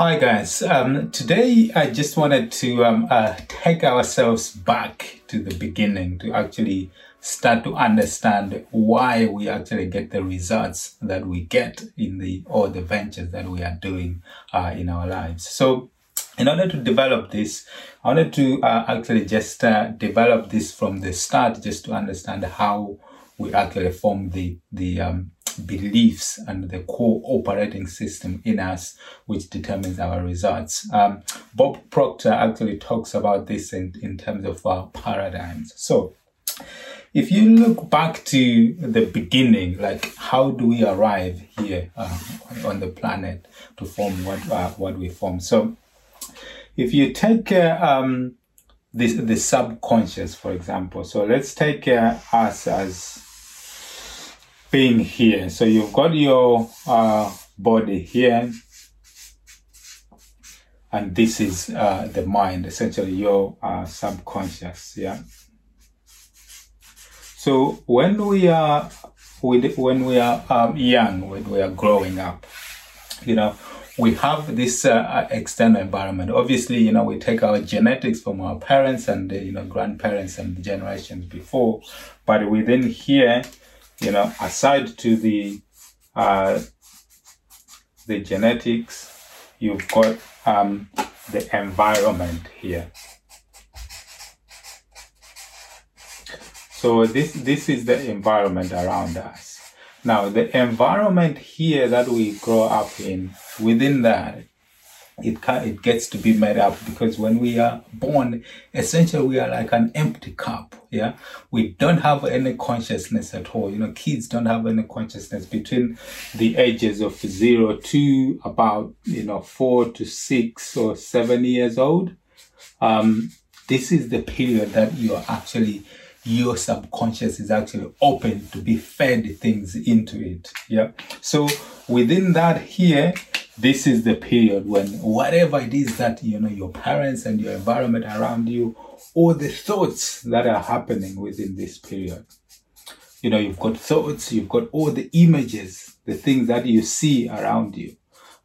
Hi guys. Um, today I just wanted to um, uh, take ourselves back to the beginning to actually start to understand why we actually get the results that we get in the all the ventures that we are doing uh, in our lives. So in order to develop this, I wanted to uh, actually just uh, develop this from the start, just to understand how we actually form the the um, beliefs and the core operating system in us, which determines our results. Um, Bob Proctor actually talks about this in, in terms of our paradigms. So, if you look back to the beginning, like how do we arrive here uh, on the planet to form what uh, what we form? So, if you take uh, um, this the subconscious, for example, so let's take uh, us as being here. So you've got your uh, body here, and this is uh, the mind, essentially your uh, subconscious. Yeah. So when we are when we are um, young, when we are growing up, you know, we have this uh, external environment. Obviously, you know, we take our genetics from our parents and uh, you know grandparents and generations before, but within here you know, aside to the uh, the genetics, you've got um, the environment here. So this this is the environment around us. Now the environment here that we grow up in, within that, it it gets to be made up because when we are born, essentially we are like an empty cup. Yeah, we don't have any consciousness at all. You know, kids don't have any consciousness between the ages of zero to about you know four to six or seven years old. Um, this is the period that you are actually your subconscious is actually open to be fed things into it. Yeah. So within that here, this is the period when whatever it is that you know your parents and your environment around you or the thoughts that are happening within this period. You know you've got thoughts you've got all the images the things that you see around you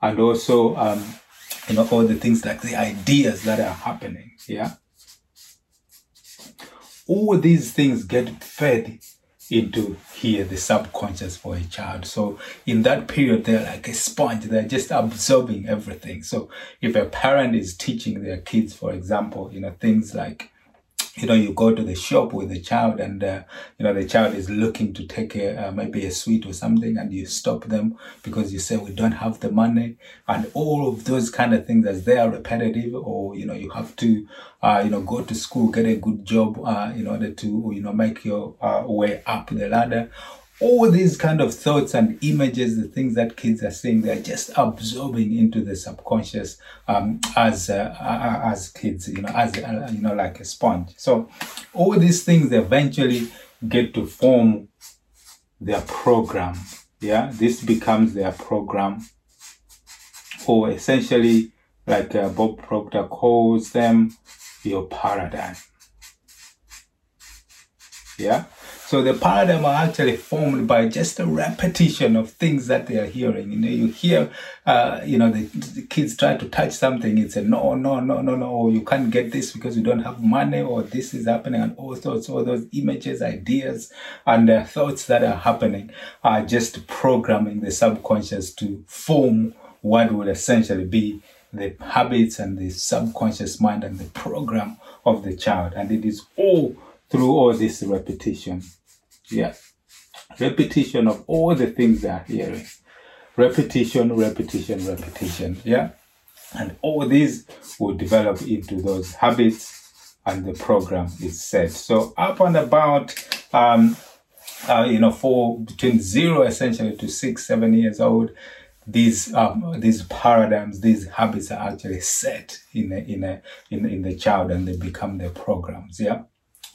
and also um you know all the things like the ideas that are happening yeah? All these things get fed into here the subconscious for a child. So in that period they're like a sponge. They're just absorbing everything. So if a parent is teaching their kids for example you know things like you know, you go to the shop with the child and, uh, you know, the child is looking to take a, uh, maybe a sweet or something and you stop them because you say, we don't have the money. And all of those kind of things as they are repetitive or, you know, you have to, uh, you know, go to school, get a good job, uh, in order to, you know, make your uh, way up the ladder all these kind of thoughts and images, the things that kids are seeing, they're just absorbing into the subconscious um, as uh, as kids, you know, as uh, you know, like a sponge. So all these things eventually get to form their program. Yeah, this becomes their program, or essentially, like uh, Bob Proctor calls them, your paradigm. Yeah. So the paradigm are actually formed by just a repetition of things that they are hearing. You know, you hear, uh, you know, the, the, kids try to touch something. It's a no, no, no, no, no. You can't get this because you don't have money, or this is happening, and all sorts. All those images, ideas, and uh, thoughts that are happening are just programming the subconscious to form what will essentially be the habits and the subconscious mind and the program of the child. And it is all through all this repetition. Yeah. Repetition of all the things they are hearing. Repetition, repetition, repetition. Yeah. And all these will develop into those habits and the program is set. So up and about, um, uh, you know, for between zero essentially to six, seven years old, these um, these paradigms, these habits are actually set in a, in a in in the child, and they become their programs. Yeah.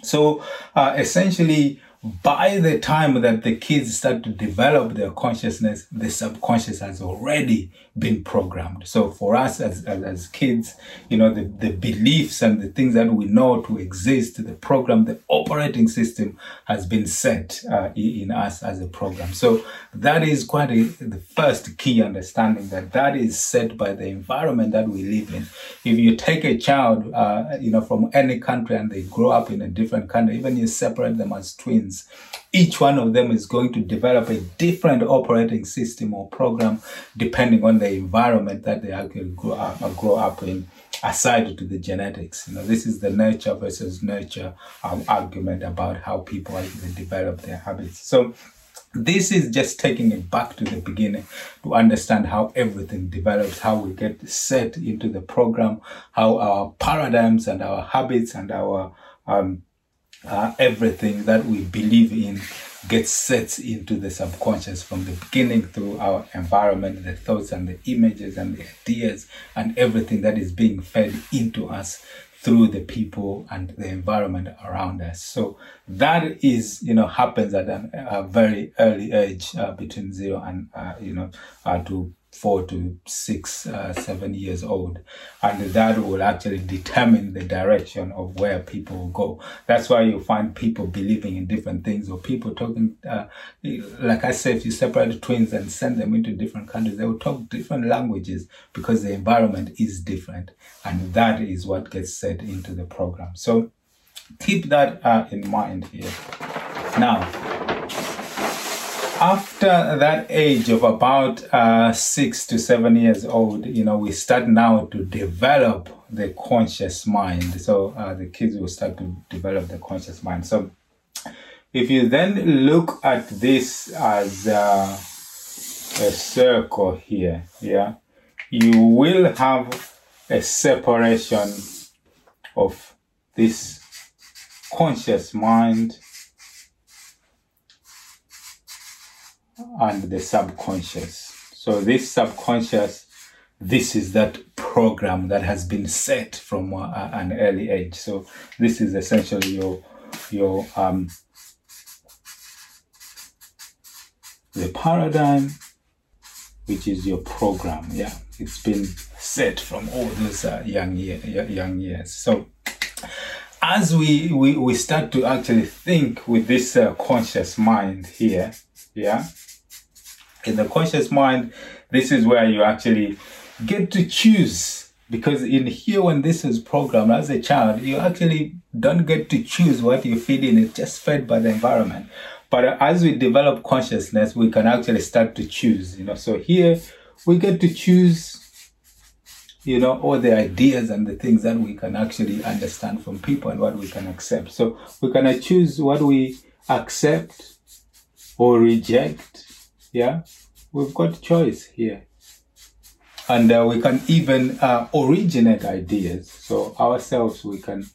So uh, essentially, by the time that the kids start to develop their consciousness, the subconscious has already been programmed. So for us as, as, as, kids, you know, the, the beliefs and the things that we know to exist, the program, the operating system has been set uh, in us as a program. So that is quite a, the first key understanding that that is set by the environment that we live in. If you take a child, uh, you know, from any country and they grow up in a different country, even you separate them as twins, each one of them is going to develop a different operating system or program depending on the environment that they actually grow up, uh, grow up in aside to the genetics. You know this is the nurture versus nurture um, argument about how people actually develop their habits. So this is just taking it back to the beginning to understand how everything develops, how we get set into the program, how our paradigms and our habits and our um, uh, everything that we believe in gets set into the subconscious from the beginning through our environment, the thoughts and the images and the ideas and everything that is being fed into us through the people and the environment around us. So that is, you know, happens at a very early age uh, between zero and, uh, you know, uh, to four to six, uh, seven years old. And that will actually determine the direction of where people will go. That's why you find people believing in different things or people talking, uh, like I said, if you separate twins and send them into different countries, they will talk different languages because the environment is different. And that is what gets said into the program. So keep that uh, in mind here. Now, after that age of about uh, six to seven years old, you know, we start now to develop the conscious mind. So uh, the kids will start to develop the conscious mind. So if you then look at this as uh, a circle here, yeah, you will have a separation of this conscious mind and the subconscious. So this subconscious, this is that program that has been set from an early age. So this is essentially your your um, the paradigm, which is your program. Yeah, it's been set from all those uh, young year, young years. So as we, we we start to actually think with this uh, conscious mind here, yeah in the conscious mind, this is where you actually get to choose. Because in here, when this is programmed as a child, you actually don't get to choose what you feed in. It's just fed by the environment. But as we develop consciousness, we can actually start to choose, you know. So here we get to choose, you know, all the ideas and the things that we can actually understand from people and what we can accept. So we can choose what we accept or reject yeah, we've got choice here. And uh, we can even uh, originate ideas. So ourselves, we can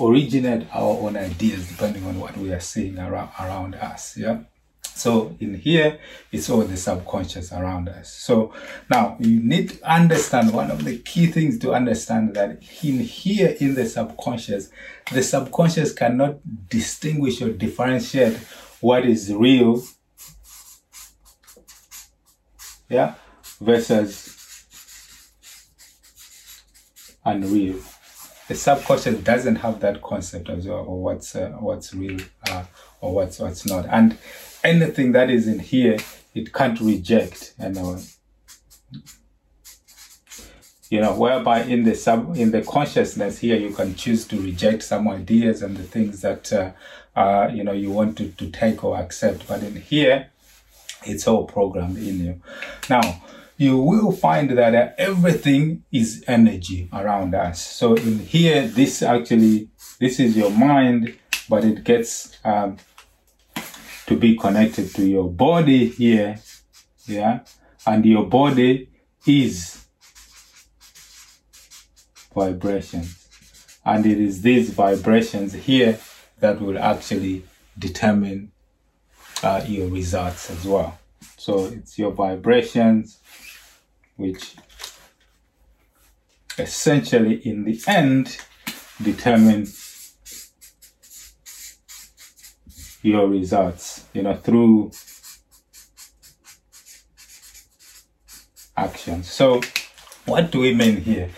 originate our own ideas depending on what we are seeing around, around us. Yeah. So in here, it's all the subconscious around us. So now you need to understand one of the key things to understand that in here in the subconscious, the subconscious cannot distinguish or differentiate what is real yeah, versus unreal. The subconscious doesn't have that concept as well, or what's uh, what's real uh, or what's what's not. And anything that is in here, it can't reject. You know, you know, whereby in the sub in the consciousness here, you can choose to reject some ideas and the things that uh, uh, you know you want to, to take or accept. But in here, it's all programmed in you. Now, you will find that everything is energy around us. So in here, this actually, this is your mind, but it gets um, to be connected to your body here. Yeah. And your body is vibrations. And it is these vibrations here that will actually determine uh, your results as well. So it's your vibrations, which essentially in the end determine your results, you know, through actions. So what do we mean here?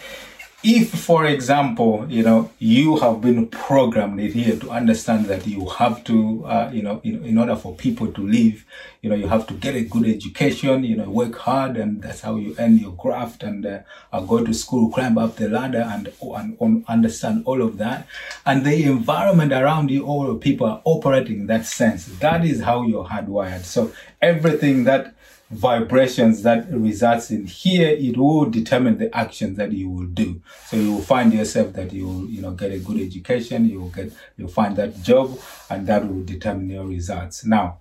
If for example you know you have been programmed here to understand that you have to uh, you know in, in order for people to live you know you have to get a good education you know work hard and that's how you earn your graft and uh, uh, go to school climb up the ladder and, and, and understand all of that. And the environment around you all people are operating in that sense. That is how you're hardwired. So everything that vibrations that results in here, it will determine the actions that you will do. So you will find yourself that you will, you know, get a good education, you will get, you'll find that job, and that will determine your results. Now,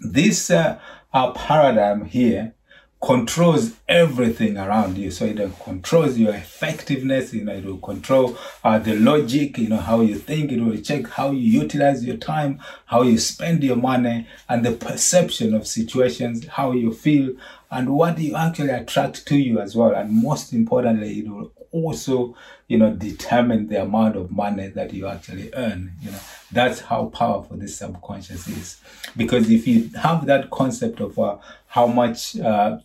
this uh, our paradigm here controls everything around you. So it controls your effectiveness, you know, it will control uh, the logic, you know, how you think, it will check how you utilize your time, how you spend your money, and the perception of situations, how you feel, and what you actually attract to you as well. And most importantly, it will also, you know, determine the amount of money that you actually earn. You know, that's how powerful this subconscious is. Because if you have that concept of uh, how much uh,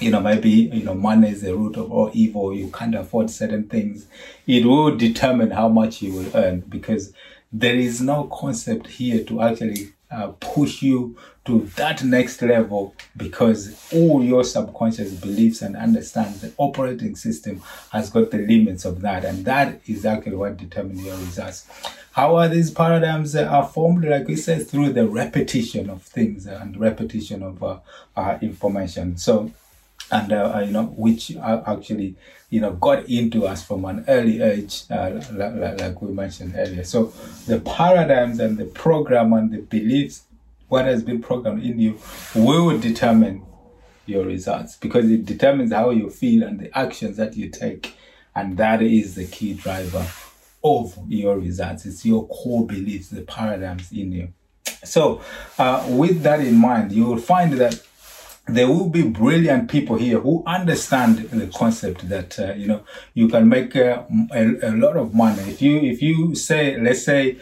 you know, maybe, you know, money is the root of all evil, you can't afford certain things, it will determine how much you will earn because there is no concept here to actually uh, push you to that next level because all your subconscious beliefs and understands the operating system has got the limits of that. And that is actually what determines your results. How are these paradigms uh, are formed? Like we said through the repetition of things and repetition of uh, uh, information. So and uh, you know which actually you know got into us from an early age uh, like, like, we mentioned earlier. So the paradigms and the program and the beliefs what has been programmed in you will determine your results because it determines how you feel and the actions that you take and that is the key driver of your results. It's your core beliefs the paradigms in you. So uh, with that in mind you will find that there will be brilliant people here who understand the concept that uh, you know you can make uh, a, a, lot of money. If you if you say let's say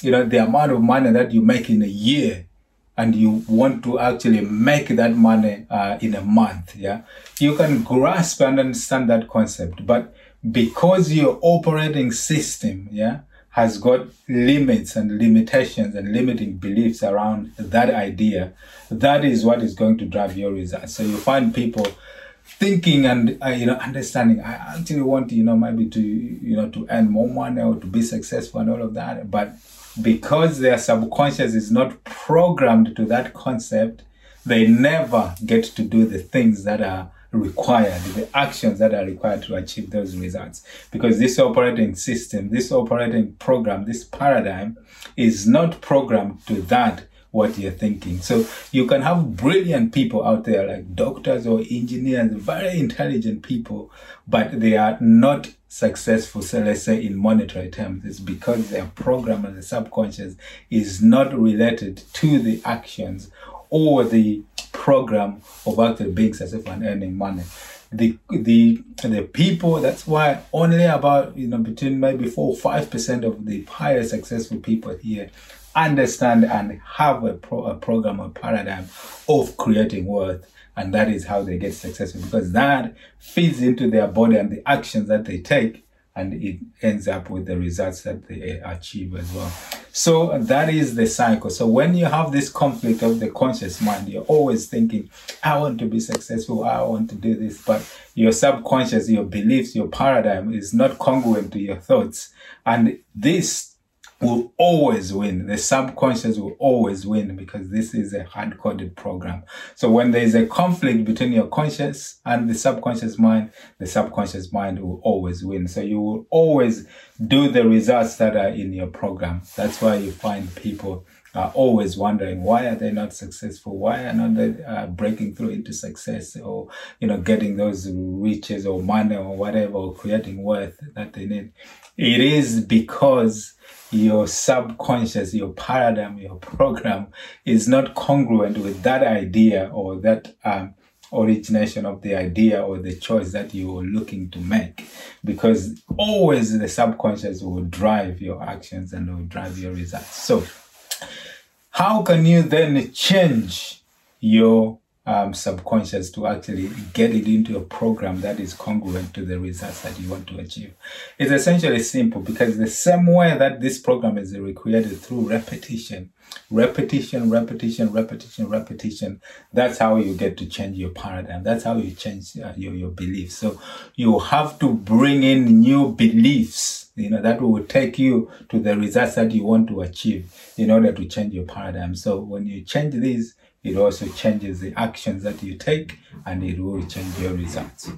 you know the amount of money that you make in a year and you want to actually make that money uh, in a month yeah you can grasp and understand that concept. But because your operating system yeah has got limits and limitations and limiting beliefs around that idea, that is what is going to drive your results. So you find people thinking and uh, you know understanding. I actually want you know maybe to you know to earn more money or to be successful and all of that, but because their subconscious is not programmed to that concept, they never get to do the things that are required, the actions that are required to achieve those results. Because this operating system, this operating program, this paradigm is not programmed to that what you're thinking. So you can have brilliant people out there like doctors or engineers, very intelligent people, but they are not successful, so let's say in monetary terms. It's because their program and the subconscious is not related to the actions or the program of actually being successful and earning money. The the the people that's why only about you know between maybe four five percent of the higher successful people here understand and have a, pro, a program or paradigm of creating wealth and that is how they get successful because that feeds into their body and the actions that they take and it ends up with the results that they uh, achieve as well. So uh, that is the cycle. So when you have this conflict of the conscious mind, you're always thinking, I want to be successful, I want to do this, but your subconscious, your beliefs, your paradigm is not congruent to your thoughts. And this will always win. The subconscious will always win because this is a hard coded program. So when there is a conflict between your conscious and the subconscious mind, the subconscious mind will always win. So you will always do the results that are in your program. That's why you find people are always wondering why are they not successful? Why are not they uh, breaking through into success or, you know, getting those riches or money or whatever or creating wealth that they need? It is because your subconscious, your paradigm, your program is not congruent with that idea or that um, origination of the idea or the choice that you are looking to make because always the subconscious will drive your actions and will drive your results so how can you then change your um, subconscious to actually get it into a program that is congruent to the results that you want to achieve. It's essentially simple because the same way that this program is recreated through repetition, repetition, repetition, repetition, repetition, that's how you get to change your paradigm. That's how you change uh, your, your beliefs. So you have to bring in new beliefs you know that will take you to the results that you want to achieve in order to change your paradigm so when you change these it also changes the actions that you take and it will change your results.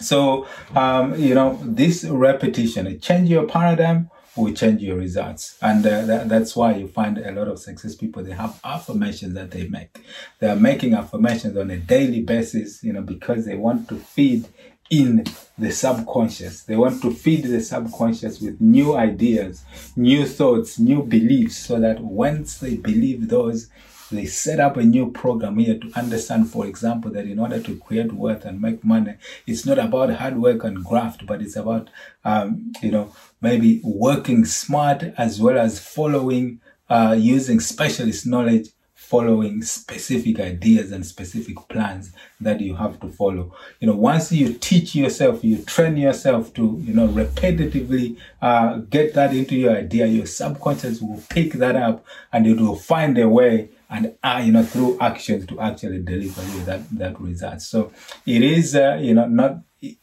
So, um, you know, this repetition, change your paradigm will change your results. And uh, that, that's why you find a lot of success people, they have affirmations that they make. They are making affirmations on a daily basis, you know, because they want to feed in the subconscious. They want to feed the subconscious with new ideas, new thoughts, new beliefs, so that once they believe those, they set up a new program here to understand, for example, that in order to create wealth and make money, it's not about hard work and graft, but it's about, um, you know, maybe working smart as well as following, uh, using specialist knowledge following specific ideas and specific plans that you have to follow. You know, once you teach yourself, you train yourself to, you know, repetitively uh, get that into your idea, your subconscious will pick that up and it will find a way and uh, you know through actions to actually deliver you that that result. So it is uh, you know not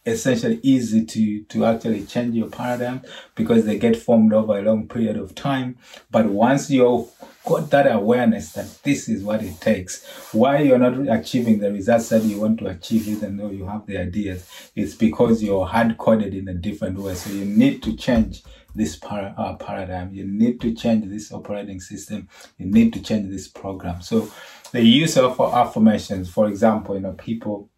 essentially easy to to actually change your paradigm because they get formed over a long period of time. But once you've got that awareness that this is what it takes why you're not achieving the results that you want to achieve even though you have the ideas it's because you're hard coded in a different way. So you need to change this para, uh, paradigm. You need to change this operating system. You need to change this program. So the use of affirmations, for example, you know, people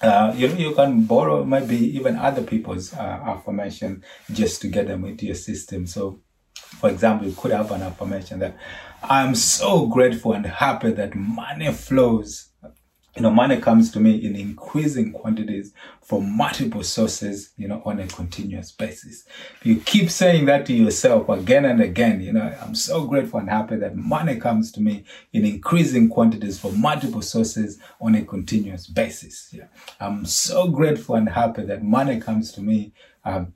uh, you know, you can borrow maybe even other people's uh, affirmation just to get them into your system. So, for example, you could have an affirmation that I'm so grateful and happy that money flows you know, money comes to me in increasing quantities from multiple sources, you know, on a continuous basis. You keep saying that to yourself again and again, you know, I'm so grateful and happy that money comes to me in increasing quantities from multiple sources on a continuous basis. Yeah. I'm so grateful and happy that money comes to me um,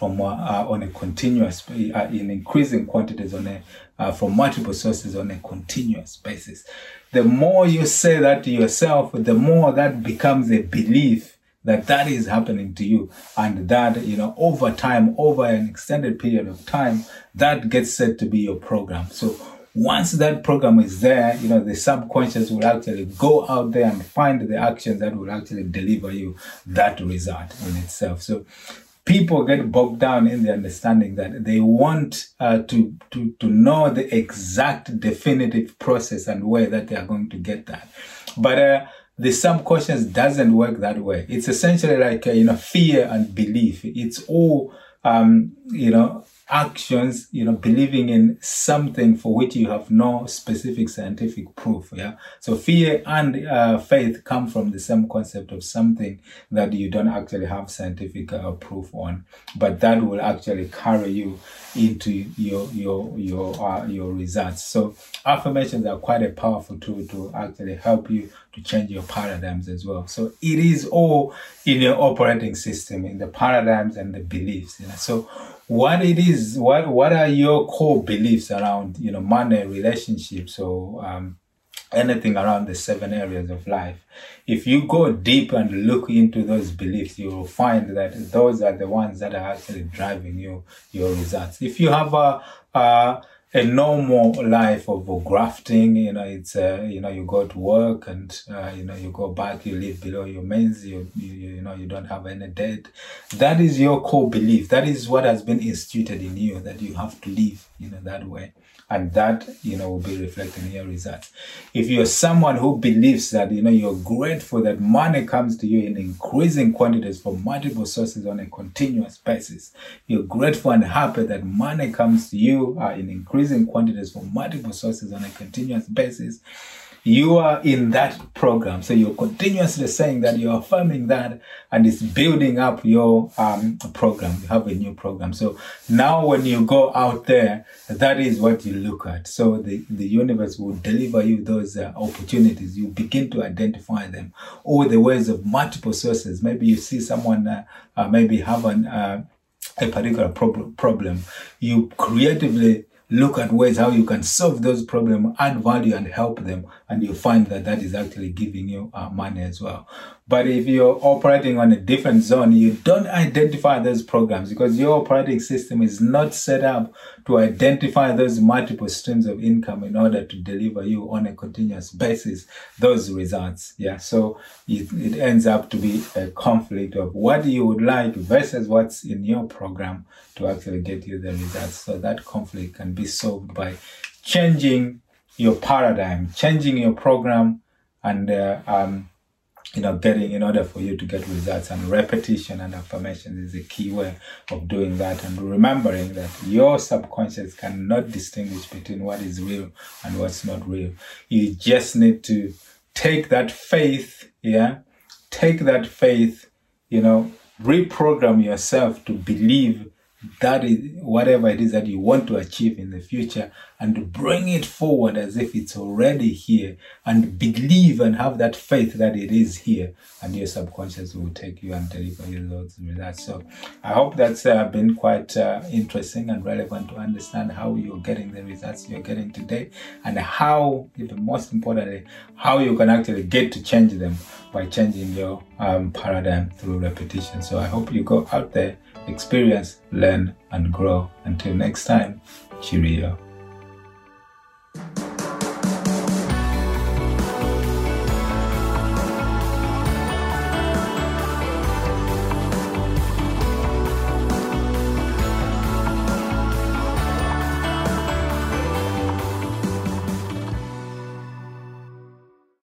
from uh, uh, on a continuous uh, in increasing quantities on a uh, from multiple sources on a continuous basis. The more you say that to yourself, the more that becomes a belief that that is happening to you. And that you know over time over an extended period of time that gets said to be your program. So once that program is there you know the subconscious will actually go out there and find the actions that will actually deliver you that result in itself. So people get bogged down in the understanding that they want uh, to, to, to know the exact definitive process and way that they are going to get that. But uh, the subconscious doesn't work that way. It's essentially like, uh, you know, fear and belief. It's all, um, you know, actions, you know, believing in something for which you have no specific scientific proof. Yeah. So fear and uh, faith come from the same concept of something that you don't actually have scientific uh, proof on, but that will actually carry you into your your your uh, your results. So affirmations are quite a powerful tool to actually help you to change your paradigms as well. So it is all in your operating system, in the paradigms and the beliefs. You know? So what it is, what what are your core beliefs around you know money, relationships, or um, anything around the seven areas of life? If you go deep and look into those beliefs, you will find that those are the ones that are actually driving you your results. If you have a, a a normal life of grafting. You know, it's uh, you know you go to work and uh, you know you go back, you live below your means. You, you you know you don't have any debt. That is your core belief. That is what has been instituted in you that you have to live you know that way and that you know will be reflected in your results. If you're someone who believes that you know you're grateful that money comes to you in increasing quantities from multiple sources on a continuous basis you're grateful and happy that money comes to you uh, in increasing quantities from multiple sources on a continuous basis you are in that program. So you're continuously saying that you're affirming that and it's building up your um, program. You have a new program. So now when you go out there, that is what you look at. So the, the universe will deliver you those uh, opportunities. You begin to identify them all the ways of multiple sources. Maybe you see someone, uh, uh, maybe have an, uh, a particular prob- problem. You creatively look at ways how you can solve those problems, add value and help them, and you find that that is actually giving you uh, money as well. But if you're operating on a different zone, you don't identify those programs because your operating system is not set up to identify those multiple streams of income in order to deliver you on a continuous basis those results. Yeah. So it, it ends up to be a conflict of what you would like versus what's in your program to actually get you the results. So that conflict can be solved by changing your paradigm, changing your program, and uh, um, you know, getting in order for you to get results and repetition and affirmation is a key way of doing that and remembering that your subconscious cannot distinguish between what is real and what's not real. You just need to take that faith, yeah, take that faith, you know, reprogram yourself to believe that is whatever it is that you want to achieve in the future and bring it forward as if it's already here and believe and have that faith that it is here and your subconscious will take you and deliver you those results so i hope that's uh, been quite uh, interesting and relevant to understand how you're getting the results you're getting today and how even most importantly how you can actually get to change them by changing your um, paradigm through repetition. So i hope you go out there experience, learn, and grow. Until next time, cheerio.